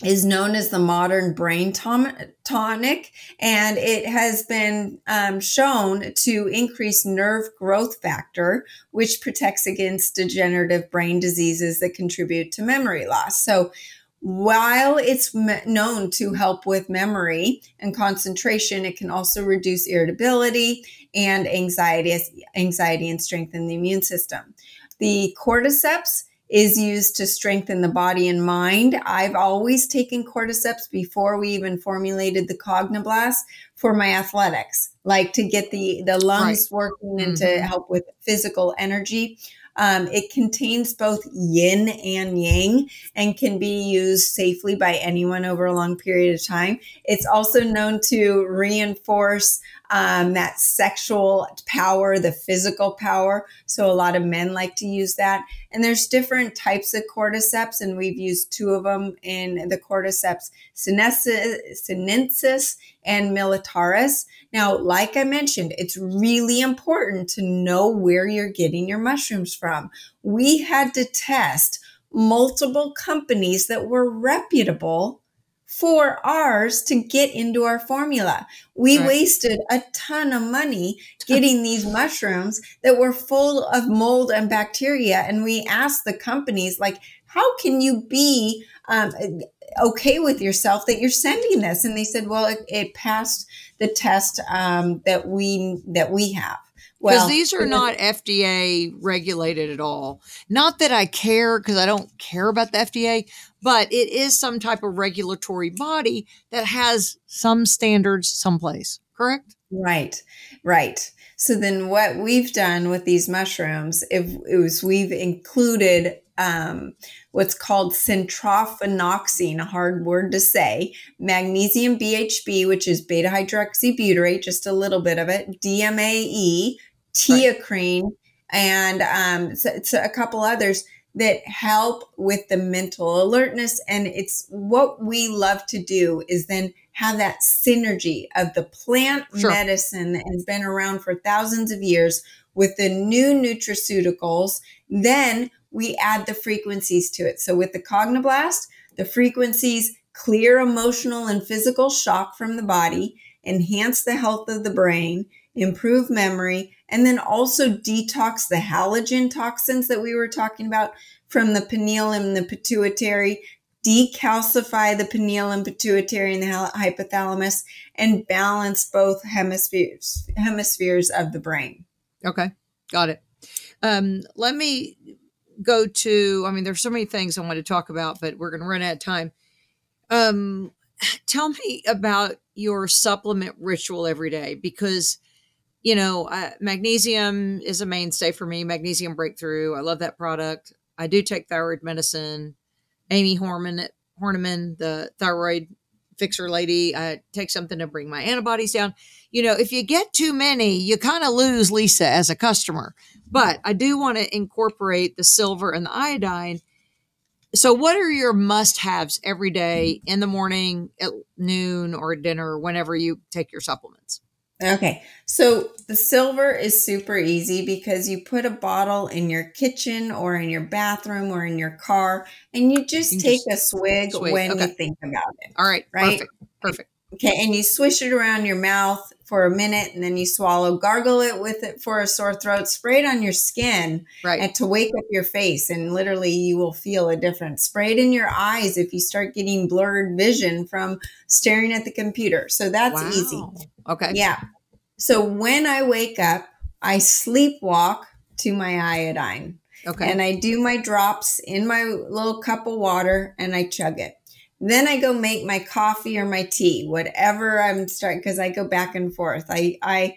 is known as the modern brain tonic, and it has been um, shown to increase nerve growth factor, which protects against degenerative brain diseases that contribute to memory loss. So, while it's me- known to help with memory and concentration, it can also reduce irritability and anxiety, anxiety and strengthen the immune system. The cordyceps is used to strengthen the body and mind. I've always taken cordyceps before we even formulated the Cogniblast for my athletics, like to get the, the lungs right. working and mm-hmm. to help with physical energy. Um, it contains both yin and yang and can be used safely by anyone over a long period of time. It's also known to reinforce um, that sexual power, the physical power. So a lot of men like to use that. And there's different types of cordyceps, and we've used two of them in the cordyceps sinensis and militaris. Now, like I mentioned, it's really important to know where you're getting your mushrooms from. We had to test multiple companies that were reputable for ours to get into our formula. We right. wasted a ton of money getting these mushrooms that were full of mold and bacteria. And we asked the companies, like, how can you be um, okay with yourself that you're sending this? And they said, well, it, it passed the test um, that we that we have. Because well, these are not FDA regulated at all. Not that I care because I don't care about the FDA, but it is some type of regulatory body that has some standards someplace, correct? Right, right. So then what we've done with these mushrooms if, is we've included um, what's called centrophenoxine, a hard word to say, magnesium BHB, which is beta hydroxybutyrate, just a little bit of it, DMAE, teacrine, right. and um, so, so a couple others that help with the mental alertness. And it's what we love to do is then have that synergy of the plant sure. medicine that has been around for thousands of years with the new nutraceuticals. Then we add the frequencies to it. So with the Cogniblast, the frequencies clear emotional and physical shock from the body, enhance the health of the brain, improve memory, and then also detox the halogen toxins that we were talking about from the pineal and the pituitary, decalcify the pineal and pituitary and the hypothalamus, and balance both hemispheres hemispheres of the brain. Okay, got it. Um, let me go to. I mean, there's so many things I want to talk about, but we're going to run out of time. Um, tell me about your supplement ritual every day because you know, magnesium is a mainstay for me. Magnesium Breakthrough. I love that product. I do take thyroid medicine. Amy Horman, Hornaman, the thyroid fixer lady, I take something to bring my antibodies down. You know, if you get too many, you kind of lose Lisa as a customer. But I do want to incorporate the silver and the iodine. So, what are your must haves every day in the morning, at noon, or dinner, whenever you take your supplements? Okay. So the silver is super easy because you put a bottle in your kitchen or in your bathroom or in your car and you just you take just a swig, swig. when okay. you think about it. All right. Right. Perfect. Perfect. Okay, and you swish it around your mouth for a minute and then you swallow. Gargle it with it for a sore throat. Spray it on your skin Right. and to wake up your face and literally you will feel a difference. Spray it in your eyes if you start getting blurred vision from staring at the computer. So that's Wow. easy. Okay. Yeah. So when I wake up, I sleepwalk to my iodine Okay. and I do my drops in my little cup of water and I chug it. Then I go make my coffee or my tea, whatever I'm starting, because I go back and forth. I, I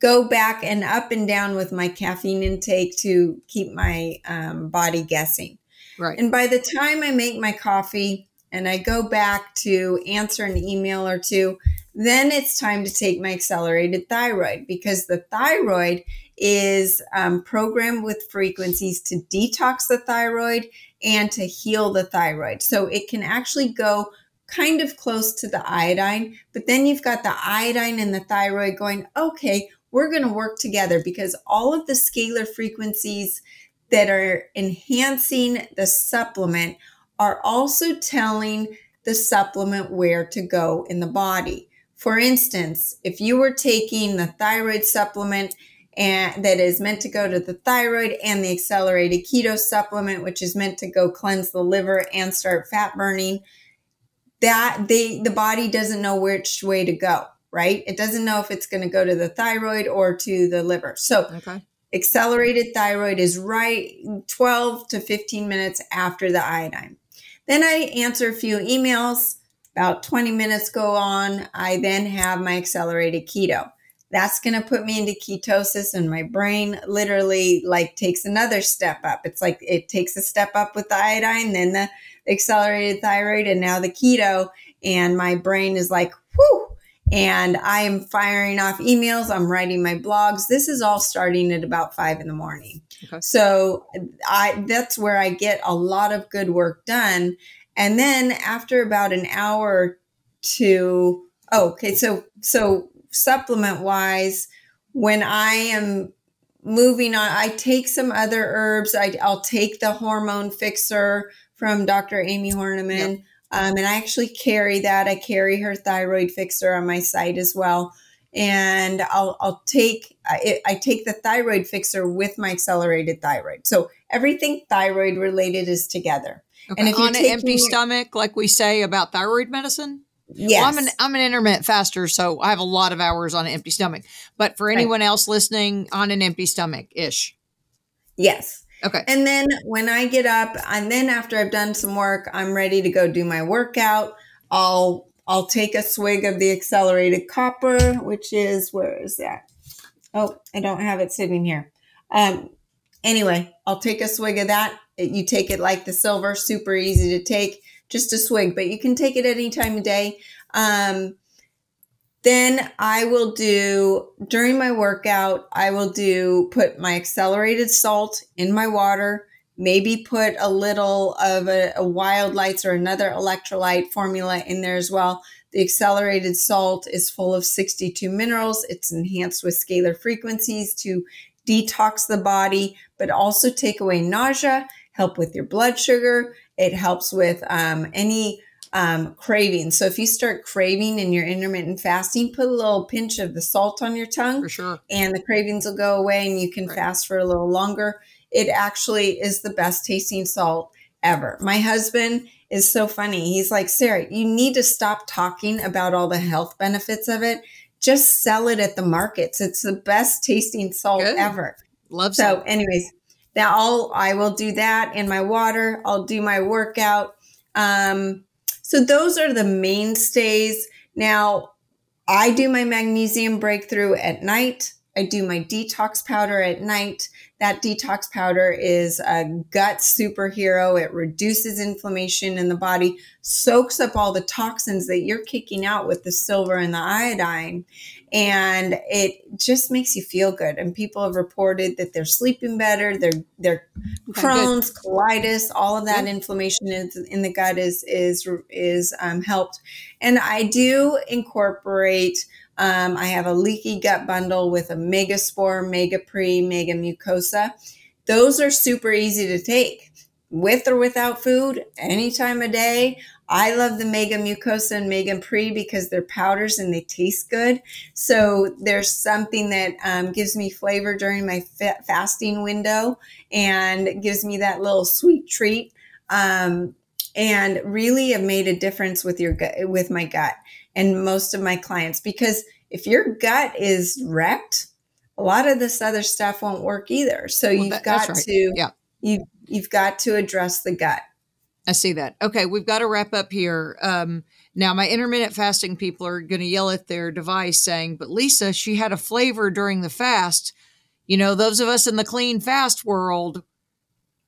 go back and up and down with my caffeine intake to keep my um, body guessing. right. And by the time I make my coffee and I go back to answer an email or two, then it's time to take my accelerated thyroid because the thyroid is um, programmed with frequencies to detox the thyroid and to heal the thyroid. So it can actually go kind of close to the iodine, but then you've got the iodine and the thyroid going, okay, we're going to work together because all of the scalar frequencies that are enhancing the supplement are also telling the supplement where to go in the body. For instance, if you were taking the thyroid supplement and that is meant to go to the thyroid and the accelerated keto supplement which is meant to go cleanse the liver and start fat burning, that they the body doesn't know which way to go, right? It doesn't know if it's going to go to the thyroid or to the liver. So Okay. accelerated thyroid is right 12 to 15 minutes after the iodine. Then I answer a few emails. About 20 minutes go on. I then have my accelerated keto. That's going to put me into ketosis and my brain literally like takes another step up. It's like it takes a step up with the iodine, then the accelerated thyroid and now the keto and my brain is like, whew, and I am firing off emails. I'm writing my blogs. This is all starting at about five in the morning. Okay. So I that's where I get a lot of good work done. And then after about an hour to oh, okay, so so supplement wise, when I am moving on, I take some other herbs. I, I'll take the hormone fixer from Dr. Amie Hornaman. Um, and I actually carry that. I carry her thyroid fixer on my site as well. And I'll, I'll take I, I take the thyroid fixer with my accelerated thyroid. So everything thyroid related is together. Okay. And if you're on an empty taking- stomach, like we say about thyroid medicine. Yes. Well, I'm an I'm an intermittent faster, so I have a lot of hours on an empty stomach. But for Right. anyone else listening, on an empty stomach ish. yes. Okay. And then when I get up, and then after I've done some work, I'm ready to go do my workout. I'll I'll take a swig of the accelerated copper, which is where is that? Oh, I don't have it sitting here. Um, anyway, I'll take a swig of that. You take it like the silver, super easy to take, just a swig, but you can take it any time of day. Um, then I will do during my workout, I will do put my accelerated salt in my water, maybe put a little of a, a wild lights or another electrolyte formula in there as well. The accelerated salt is full of 62 minerals. It's enhanced with scalar frequencies to detox the body, but also take away nausea, help with your blood sugar. It helps with um, any um, craving. So if you start craving in your intermittent fasting, put a little pinch of the salt on your tongue For sure. and the cravings will go away and you can Right. fast for a little longer. It actually is the best tasting salt ever. My husband is so funny. He's like, Sara, you need to stop talking about all the health benefits of it. Just sell it at the markets. It's the best tasting salt Good. ever. Love So, so. anyways, now I'll I will do that in my water. I'll do my workout. Um, so those are the mainstays. Now, I do my magnesium breakthrough at night. I do my detox powder at night. That detox powder is a gut superhero. It reduces inflammation in the body, soaks up all the toxins that you're kicking out with the silver and the iodine, and it just makes you feel good. And people have reported that they're sleeping better. Their their Okay, Crohn's, colitis, all of that Good. inflammation in the gut is is is um, helped. And I do incorporate. Um, I have a leaky gut bundle with a Megaspore, Mega Pre, Mega Mucosa. Those are super easy to take with or without food, any time of day. I love the Mega Mucosa and Mega Pre because they're powders and they taste good. So there's something that um, gives me flavor during my fa- fasting window and gives me that little sweet treat. Um, and really have made a difference with your gut, with my gut and most of my clients because if your gut is wrecked, a lot of this other stuff won't work either. So well, you've that, got right. to yeah. you you've got to address the gut. I see that. Okay, we've got to wrap up here. Um, now, my intermittent fasting people are going to yell at their device saying, "But Lisa, she had a flavor during the fast." You know, those of us in the clean fast world,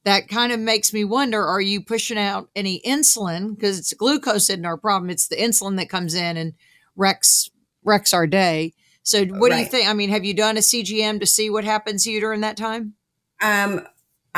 that kind of makes me wonder: Are you pushing out any insulin? Because it's glucose isn't our problem; it's the insulin that comes in and wrecks wrecks our day. So, what right. do you think? I mean, have you done a CGM to see what happens to you during that time? Um,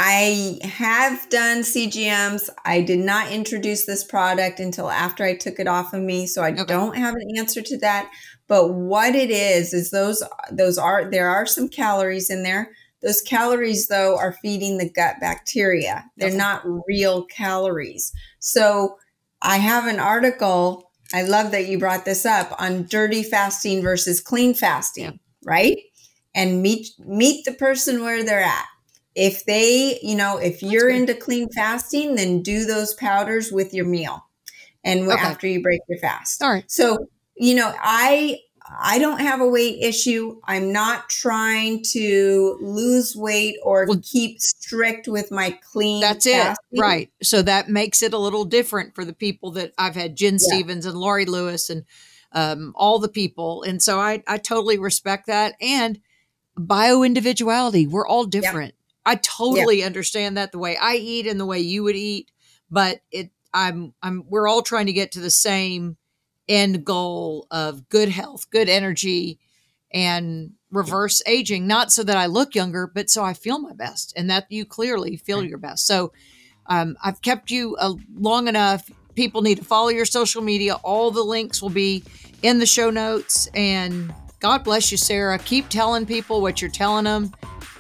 I have done CGMs. I did not introduce this product until after I took it off of me, so I okay. don't have an answer to that. But what it is is those those are there are some calories in there. Those calories though are feeding the gut bacteria. They're okay. not real calories. So I have an article. I love that you brought this up on dirty fasting versus clean fasting, yeah. right? And meet meet the person where they're at if they, you know, if you're into clean fasting, then do those powders with your meal and okay. after you break your fast. All right. So, you know, I I don't have a weight issue. I'm not trying to lose weight or well, keep strict with my clean. That's fasting. it. Right. So that makes it a little different for the people that I've had Jen yeah. Stevens and Laurie Lewis and um, all the people. And so I, I totally respect that. And bio individuality, we're all different. I totally yeah. understand that the way I eat and the way you would eat, but it I'm I'm we're all trying to get to the same end goal of good health, good energy and reverse aging not so that I look younger, but so I feel my best and that you clearly feel your best. So um, I've kept you uh, long enough. People need to follow your social media. All the links will be in the show notes. And God bless you, Sara. Keep telling people what you're telling them.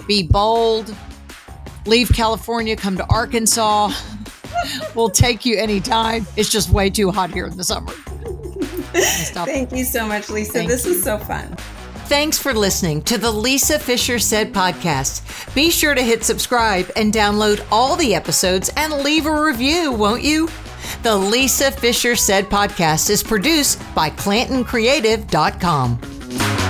Be bold, leave California, come to Arkansas. we'll take you anytime. It's just way too hot here in the summer. Thank you so much, Lisa. Thank this you. was so fun. Thanks for listening to the Lisa Fischer Said podcast. Be sure to hit subscribe and download all the episodes and leave a review, won't you? The Lisa Fischer Said podcast is produced by ClantonCreative.com.